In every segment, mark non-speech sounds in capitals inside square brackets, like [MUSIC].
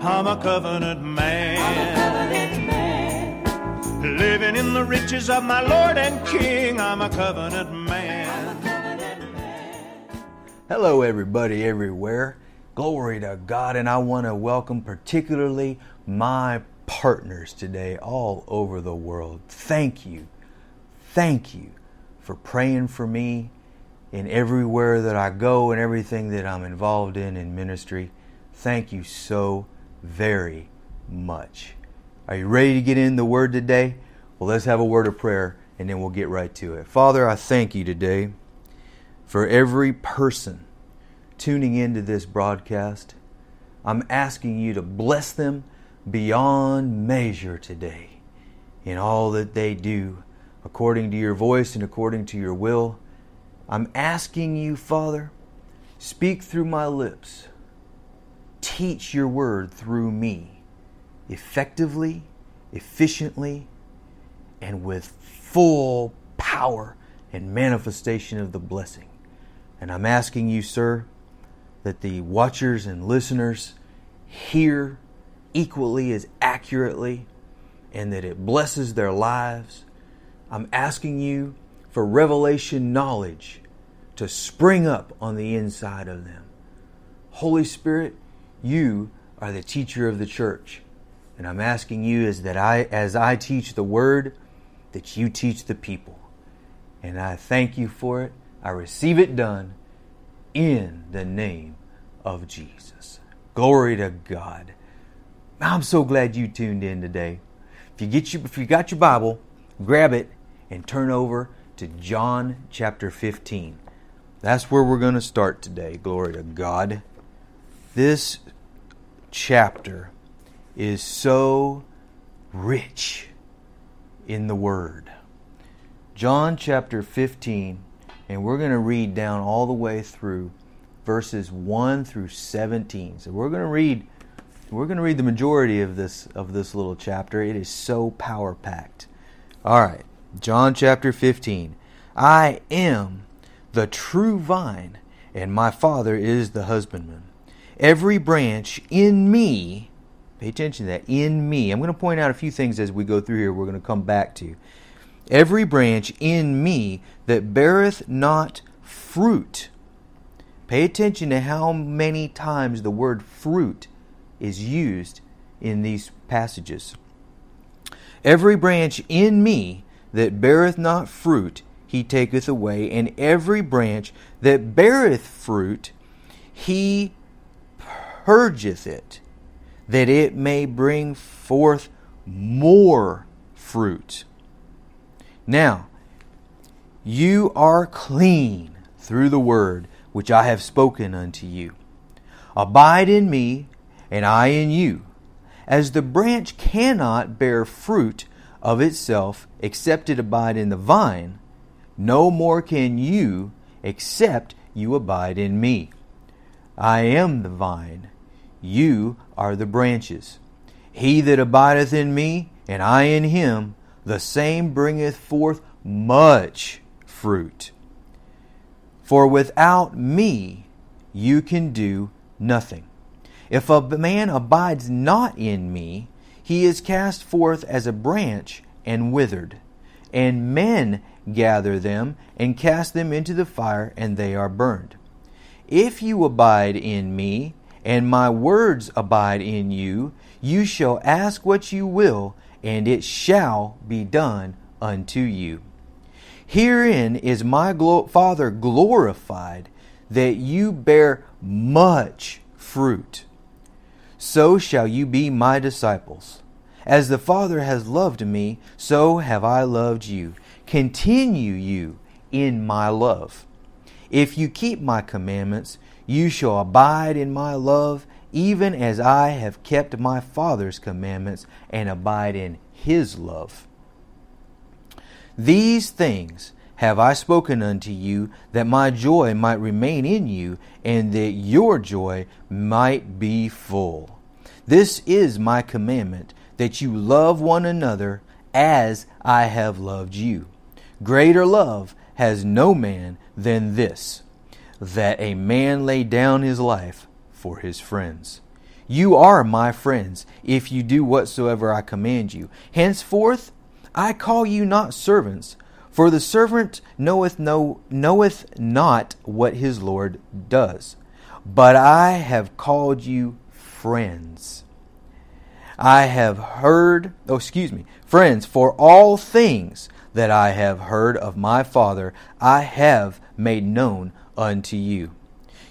I'm a covenant man. I'm a covenant man. Living in the riches of my Lord and King. I'm a covenant man. Hello, everybody, everywhere. Glory to God, and I want to welcome particularly my partners today all over the world. Thank you, thank you for praying for me in everywhere that I go and everything that I'm involved in in ministry. Thank you so very much. Are you ready to get in the Word today? Well, let's have a word of prayer and then we'll get right to it. Father, I thank you today for every person tuning into this broadcast. I'm asking you to bless them beyond measure today in all that they do according to your voice and according to your will. I'm asking you, Father, speak through my lips teach your word through me effectively, efficiently, and with full power and manifestation of the blessing. And I'm asking you, sir, that the watchers and listeners hear equally as accurately and that it blesses their lives. I'm asking you for revelation knowledge to spring up on the inside of them. Holy Spirit, you are the teacher of the church. And I'm asking you is that I as I teach the word that you teach the people. And I thank you for it. I receive it done in the name of Jesus. Glory to God. I'm so glad you tuned in today. If you get you if you got your Bible, grab it and turn over to John chapter 15. That's where we're going to start today. Glory to God. This chapter is so rich in the Word. John chapter 15, and we're going to read down all the way through verses 1 through 17. So we're going to read we're going to read the majority of this of this little chapter. It is so power packed. All right. John chapter 15. I am the true vine, and my Father is the husbandman. Every branch in me, pay attention to that, in me. I'm going to point out a few things as we go through here, we're going to come back to. Every branch in me that beareth not fruit. Pay attention to how many times the word fruit is used in these passages. Every branch in me that beareth not fruit, he taketh away, and every branch that beareth fruit, he purgeth it, that it may bring forth more fruit. Now, you are clean through the word which I have spoken unto you. Abide in me, and I in you. As the branch cannot bear fruit of itself except it abide in the vine, no more can you except you abide in me. I am the vine, you are the branches. He that abideth in me, and I in him, the same bringeth forth much fruit. For without me you can do nothing. If a man abides not in me, he is cast forth as a branch and withered. And men gather them and cast them into the fire, and they are burned. If you abide in me, and my words abide in you, you shall ask what you will, and it shall be done unto you. Herein is my Father glorified, that you bear much fruit. So shall you be my disciples. As the Father has loved me, so have I loved you. Continue you in my love. If you keep my commandments, you shall abide in my love, even as I have kept my Father's commandments and abide in his love. These things have I spoken unto you, that my joy might remain in you, and that your joy might be full. This is my commandment, that you love one another as I have loved you. Greater love has no man than this that a man lay down his life for his friends. You are my friends, if you do whatsoever I command you. Henceforth I call you not servants, for the servant knoweth no knoweth not what his Lord does. But I have called you friends. I have heard, oh, excuse me, friends, for all things that I have heard of my Father, I have made known unto you.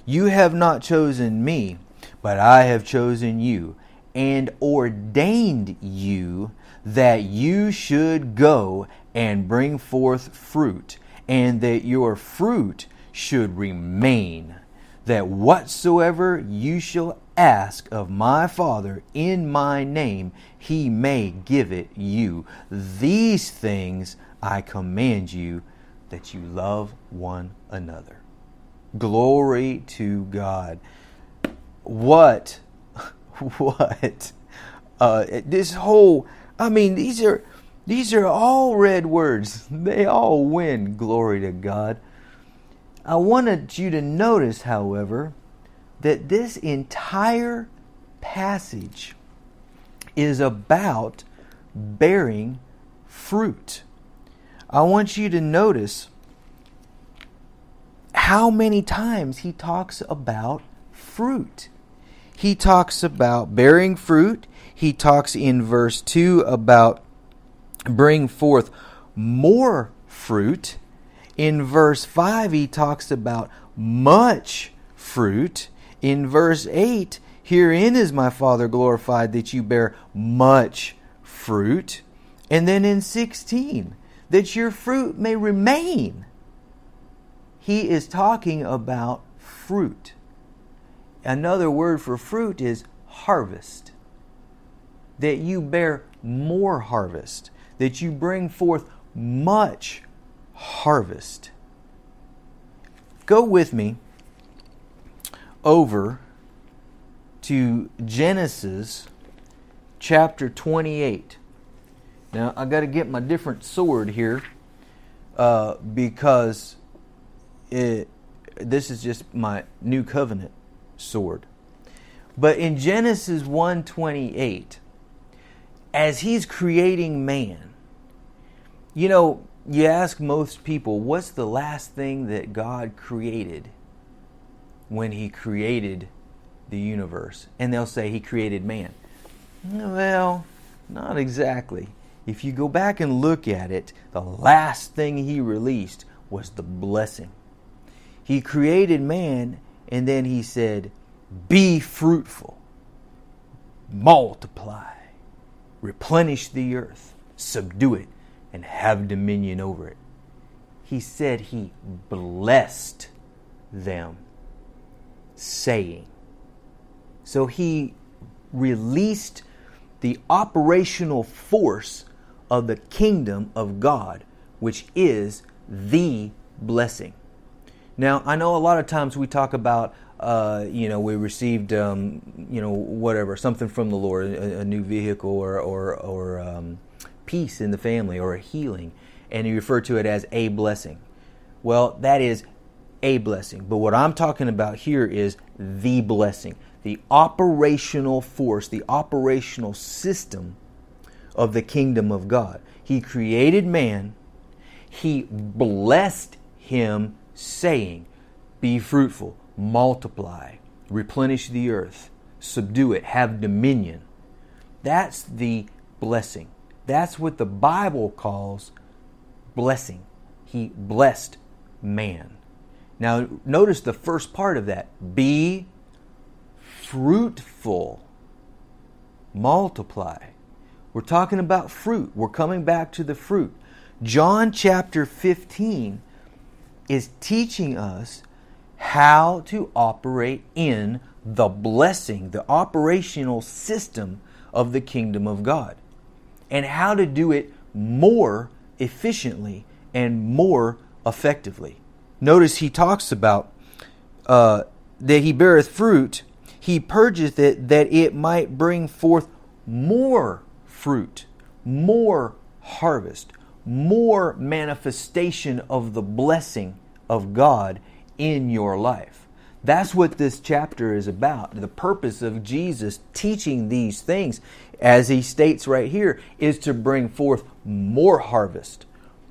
You have not chosen me, but I have chosen you and ordained you that you should go and bring forth fruit, and that your fruit should remain, that whatsoever you shall ask of my Father in my name, he may give it you. These things I command you that you love one another. Glory to God. What, [LAUGHS] what, uh, this whole, I mean, these are, these are all red words. [LAUGHS] They all win. Glory to God. I wanted you to notice, however, that this entire passage is about bearing fruit. I want you to notice how many times he talks about fruit. He talks about bearing fruit. He talks in verse 2 about bring forth more fruit. In verse 5, he talks about much fruit. In verse 8, herein is my Father glorified that you bear much fruit. And then in 16, that your fruit may remain. He is talking about fruit. Another word for fruit is harvest. That you bear more harvest, that you bring forth much harvest. Go with me over to Genesis chapter 28. Now, I got to get my different sword here uh, because it, this is just my new covenant sword. But in Genesis 1:28, as he's creating man, you know, you ask most people, what's the last thing that God created when he created the universe? And they'll say he created man. Well, not exactly. If you go back and look at it, the last thing he released was the blessing. He created man and then he said, Be fruitful, multiply, replenish the earth, subdue it, and have dominion over it. He said he blessed them, saying. So he released the operational force of the kingdom of God, which is the blessing. Now, I know a lot of times we talk about, uh, you know, we received, um, you know, whatever, something from the Lord, a, a new vehicle or, or, or um, peace in the family or a healing, and you refer to it as a blessing. Well, that is a blessing. But what I'm talking about here is the blessing, the operational force, the operational system of the kingdom of God. He created man, he blessed him saying, Be fruitful, multiply, replenish the earth, subdue it, have dominion. That's the blessing. That's what the Bible calls blessing. He blessed man. Now, notice the first part of that be fruitful, multiply. We're talking about fruit. We're coming back to the fruit. John chapter 15 is teaching us how to operate in the blessing, the operational system of the kingdom of God, and how to do it more efficiently and more effectively. Notice he talks about uh, that he beareth fruit, he purgeth it that it might bring forth more fruit, more harvest, more manifestation of the blessing of God in your life. That's what this chapter is about. The purpose of Jesus teaching these things, as he states right here, is to bring forth more harvest,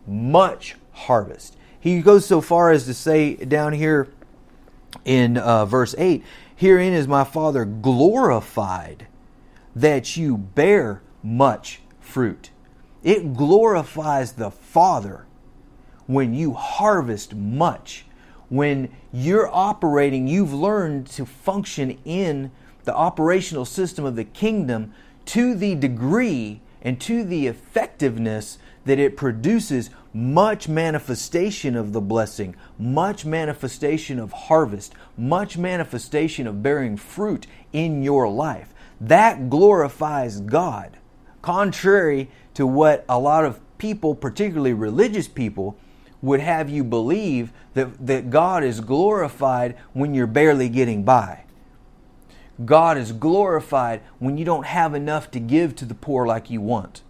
much harvest. He goes so far as to say down here in uh, verse 8 Herein is my Father glorified that you bear much fruit. It glorifies the Father when you harvest much when you're operating, you've learned to function in the operational system of the kingdom to the degree and to the effectiveness that it produces much manifestation of the blessing, much manifestation of harvest, much manifestation of bearing fruit in your life. That glorifies God. Contrary to what a lot of people, particularly religious people, would have you believe that, that God is glorified when you're barely getting by. God is glorified when you don't have enough to give to the poor like you want.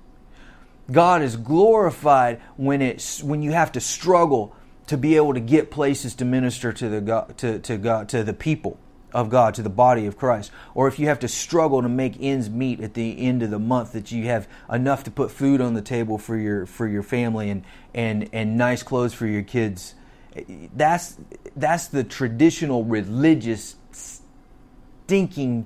God is glorified when it's when you have to struggle to be able to get places to minister to the God, to, to God to the people of God, to the body of Christ. Or if you have to struggle to make ends meet at the end of the month, that you have enough to put food on the table for your for your family and and and nice clothes for your kids. That's that's the traditional religious stinking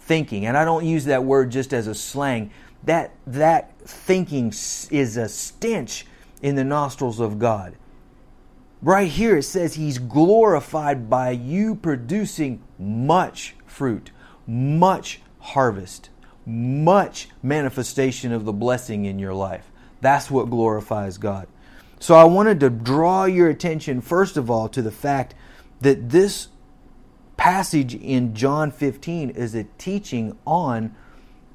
thinking, and I don't use that word just as a slang. That that thinking is a stench in the nostrils of God. Right here it says he's glorified by you producing much fruit, much harvest, much manifestation of the blessing in your life. That's what glorifies God. So I wanted to draw your attention, first of all, to the fact that this passage in John 15 is a teaching on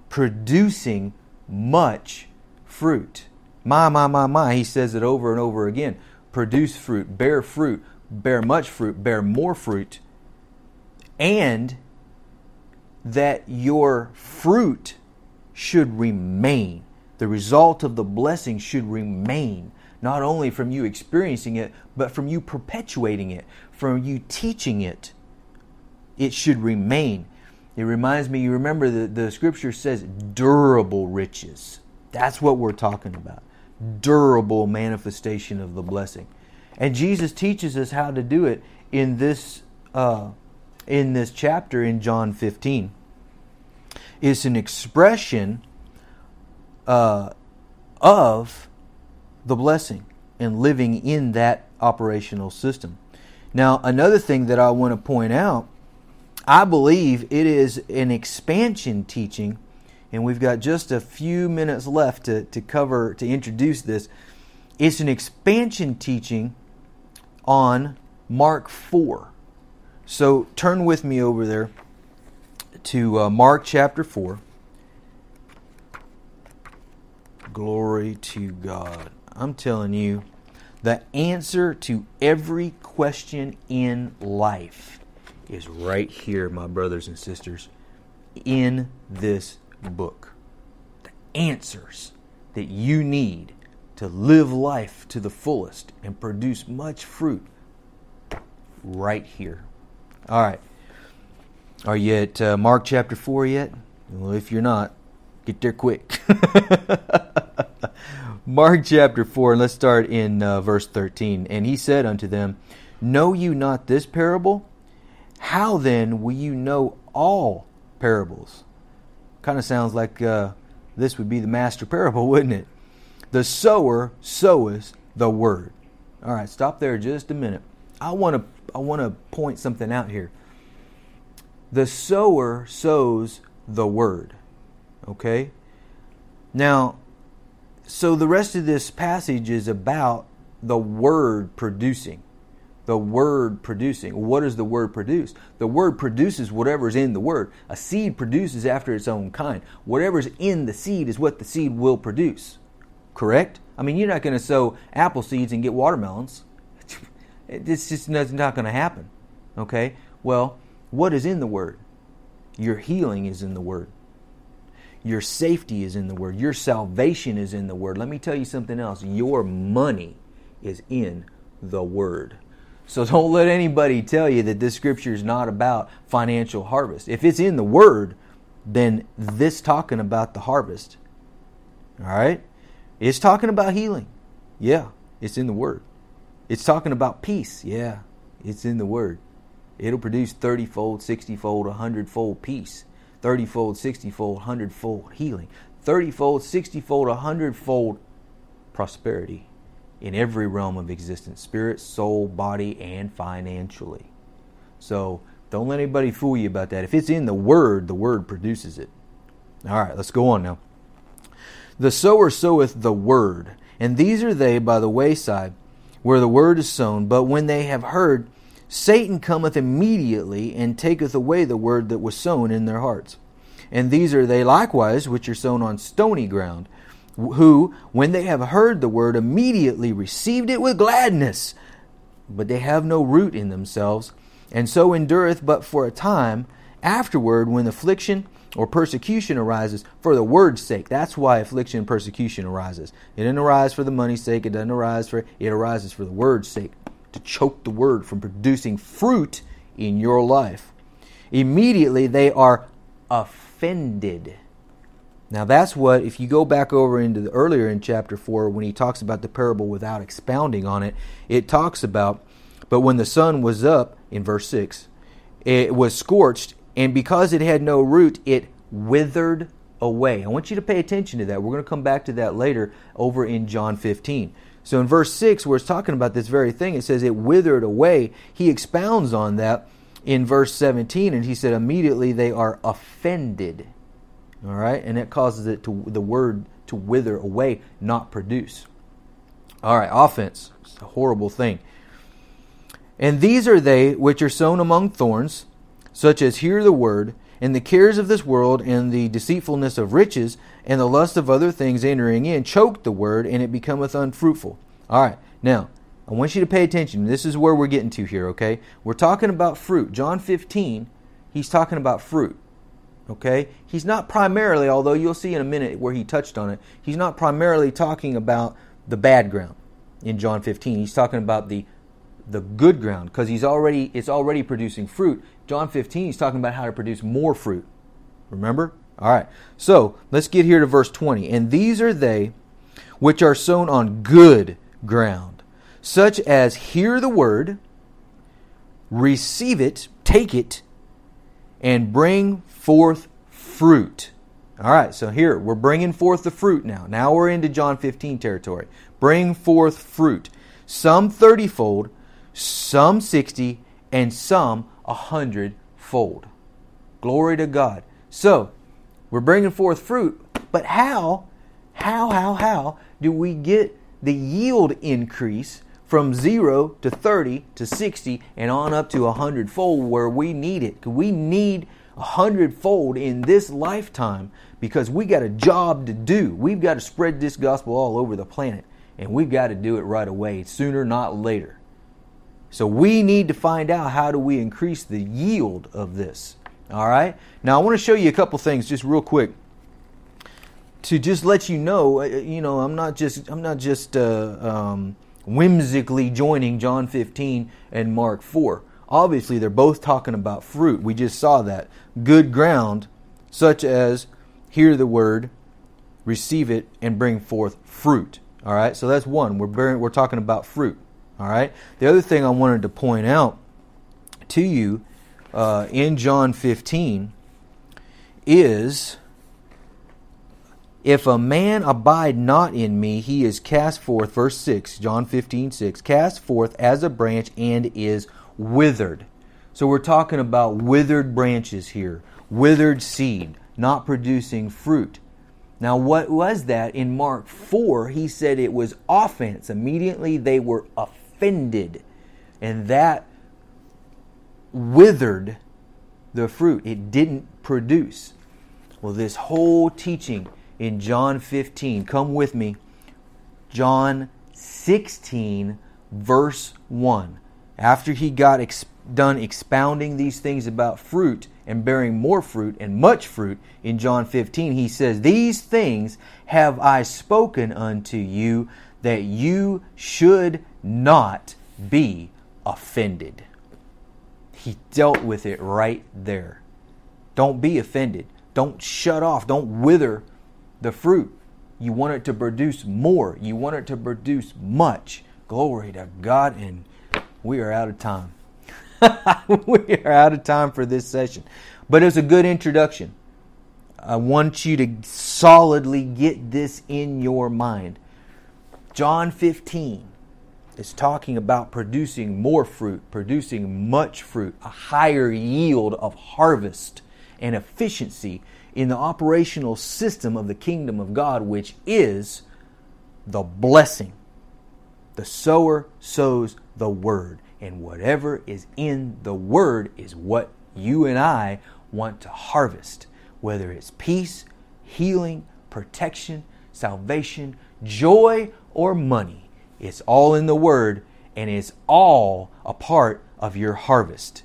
producing much fruit. My, my, my, my. He says it over and over again produce fruit, bear fruit, bear much fruit, bear more fruit, and that your fruit should remain. The result of the blessing should remain, not only from you experiencing it, but from you perpetuating it, from you teaching it. It should remain. It reminds me, you remember the, the scripture says durable riches. That's what we're talking about durable manifestation of the blessing. And Jesus teaches us how to do it in this uh, in this chapter in John 15. It's an expression uh, of the blessing and living in that operational system. Now, another thing that I want to point out, I believe it is an expansion teaching and we've got just a few minutes left to, to cover, to introduce this. It's an expansion teaching on Mark 4. So turn with me over there to uh, Mark chapter 4. Glory to God. I'm telling you, the answer to every question in life is right here, my brothers and sisters, in this book. The answers that you need to live life to the fullest and produce much fruit right here. All right. Are you at uh, Mark chapter 4 yet? Well, if you're not, get there quick. [LAUGHS] Mark chapter 4, and let's start in uh, verse 13. And he said unto them, Know you not this parable? How then will you know all parables? Kind of sounds like uh, this would be the master parable, [LAUGHS] wouldn't it? The sower soweth the word. All right, stop there just a minute. I want to I want to point something out here. The sower sows the word. Okay? Now, so the rest of this passage is about the word producing the word producing. What does the word produce? The word produces whatever is in the word. A seed produces after its own kind. Whatever's in the seed is what the seed will produce. Correct? I mean, you're not going to sow apple seeds and get watermelons. [LAUGHS] It's just not going to happen. Okay? Well, what is in the word? Your healing is in the word. Your safety is in the word. Your salvation is in the word. Let me tell you something else. Your money is in the word. So don't let anybody tell you that this scripture is not about financial harvest. If it's in the word, then this talking about the harvest. All right? It's talking about healing. Yeah, it's in the word. It's talking about peace. Yeah, it's in the word. It'll produce 30 fold, 60 fold, 100 fold peace, 30 fold, 60 fold, 100 fold healing, 30 fold, 60 fold, 100 fold prosperity in every realm of existence spirit, soul, body, and financially. So don't let anybody fool you about that. If it's in the Word, the Word produces it. All right, let's go on now. The sower soweth the Word, and these are they by the wayside where the Word is sown. But when they have heard, Satan cometh immediately and taketh away the Word that was sown in their hearts. And these are they likewise which are sown on stony ground, who, when they have heard the Word, immediately received it with gladness. But they have no root in themselves and so endureth but for a time. Afterward, when affliction or persecution arises for the word's sake. That's why affliction and persecution arises. It doesn't arise for the money's sake. It doesn't arise for it arises for the word's sake to choke the word from producing fruit in your life. Immediately they are offended. Now that's what if you go back over into the earlier in chapter 4 when he talks about the parable without expounding on it, it talks about but when the sun was up, in verse 6, it was scorched, and because it had no root, it withered away. I want you to pay attention to that. We're going to come back to that later over in John 15. So in verse 6, where it's talking about this very thing, it says it withered away. He expounds on that in verse 17, and he said, immediately they are offended. All right? And it causes it to the word to wither away, not produce. All right, offense. It's a horrible thing. And these are they which are sown among thorns, such as hear the word, and the cares of this world, and the deceitfulness of riches, and the lust of other things entering in, choke the word, and it becometh unfruitful. All right, now, I want you to pay attention. This is where we're getting to here, okay? We're talking about fruit. John 15, he's talking about fruit. Okay? He's not primarily, although you'll see in a minute where he touched on it, he's not primarily talking about the bad ground in John 15. He's talking about the the good ground because he's already it's already producing fruit. John 15 he's talking about how to produce more fruit. Remember? All right. So, let's get here to verse 20. And these are they which are sown on good ground, such as hear the word, receive it, take it, and bring forth fruit. All right, so here we're bringing forth the fruit now. Now we're into John 15 territory. Bring forth fruit, some 30 fold, some 60, and some a hundredfold. Glory to God. So, we're bringing forth fruit, but how, how, how, how do we get the yield increase from 0 to 30 to 60 and on up to a hundredfold where we need it? We need a hundredfold in this lifetime because we got a job to do. We've got to spread this gospel all over the planet, and we've got to do it right away, sooner, not later. So we need to find out how do we increase the yield of this. All right. Now I want to show you a couple things just real quick to just let you know. Uh, you know, I'm not just I'm not just uh, um, whimsically joining John 15 and Mark 4. Obviously, they're both talking about fruit. We just saw that good ground, such as hear the word, receive it, and bring forth fruit. All right. So that's one. We're bearing, we're talking about fruit. All right. The other thing I wanted to point out to you uh, in John 15 is if a man abide not in me, he is cast forth, verse 6, John 15, 6, cast forth as a branch and is withered. So we're talking about withered branches here, withered seed, not producing fruit. Now, what was that in Mark 4? He said it was offense. Immediately they were offended. And that withered the fruit. It didn't produce. Well, this whole teaching in John 15, come with me. John 16, verse 1. After he got ex- done expounding these things about fruit and bearing more fruit and much fruit in John 15, he says, These things have I spoken unto you that you should not be offended. He dealt with it right there. Don't be offended. Don't shut off. Don't wither the fruit. You want it to produce more. You want it to produce much. Glory to God. And we are out of time. [LAUGHS] we are out of time for this session. But it was a good introduction. I want you to solidly get this in your mind. John 15 is talking about producing more fruit, producing much fruit, a higher yield of harvest and efficiency in the operational system of the kingdom of God, which is the blessing. The sower sows the word, and whatever is in the word is what you and I want to harvest, whether it's peace, healing, protection, salvation, joy, or money. It's all in the Word and it's all a part of your harvest.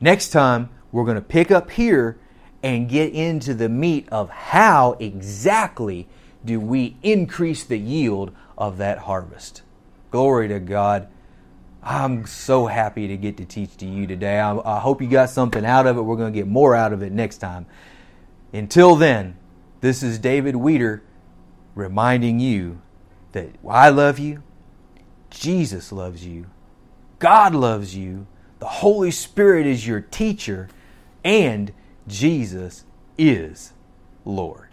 Next time, we're going to pick up here and get into the meat of how exactly do we increase the yield of that harvest. Glory to God. I'm so happy to get to teach to you today. I, I hope you got something out of it. We're going to get more out of it next time. Until then, this is David Weeder reminding you that I love you, Jesus loves you, God loves you, the Holy Spirit is your teacher, and Jesus is Lord.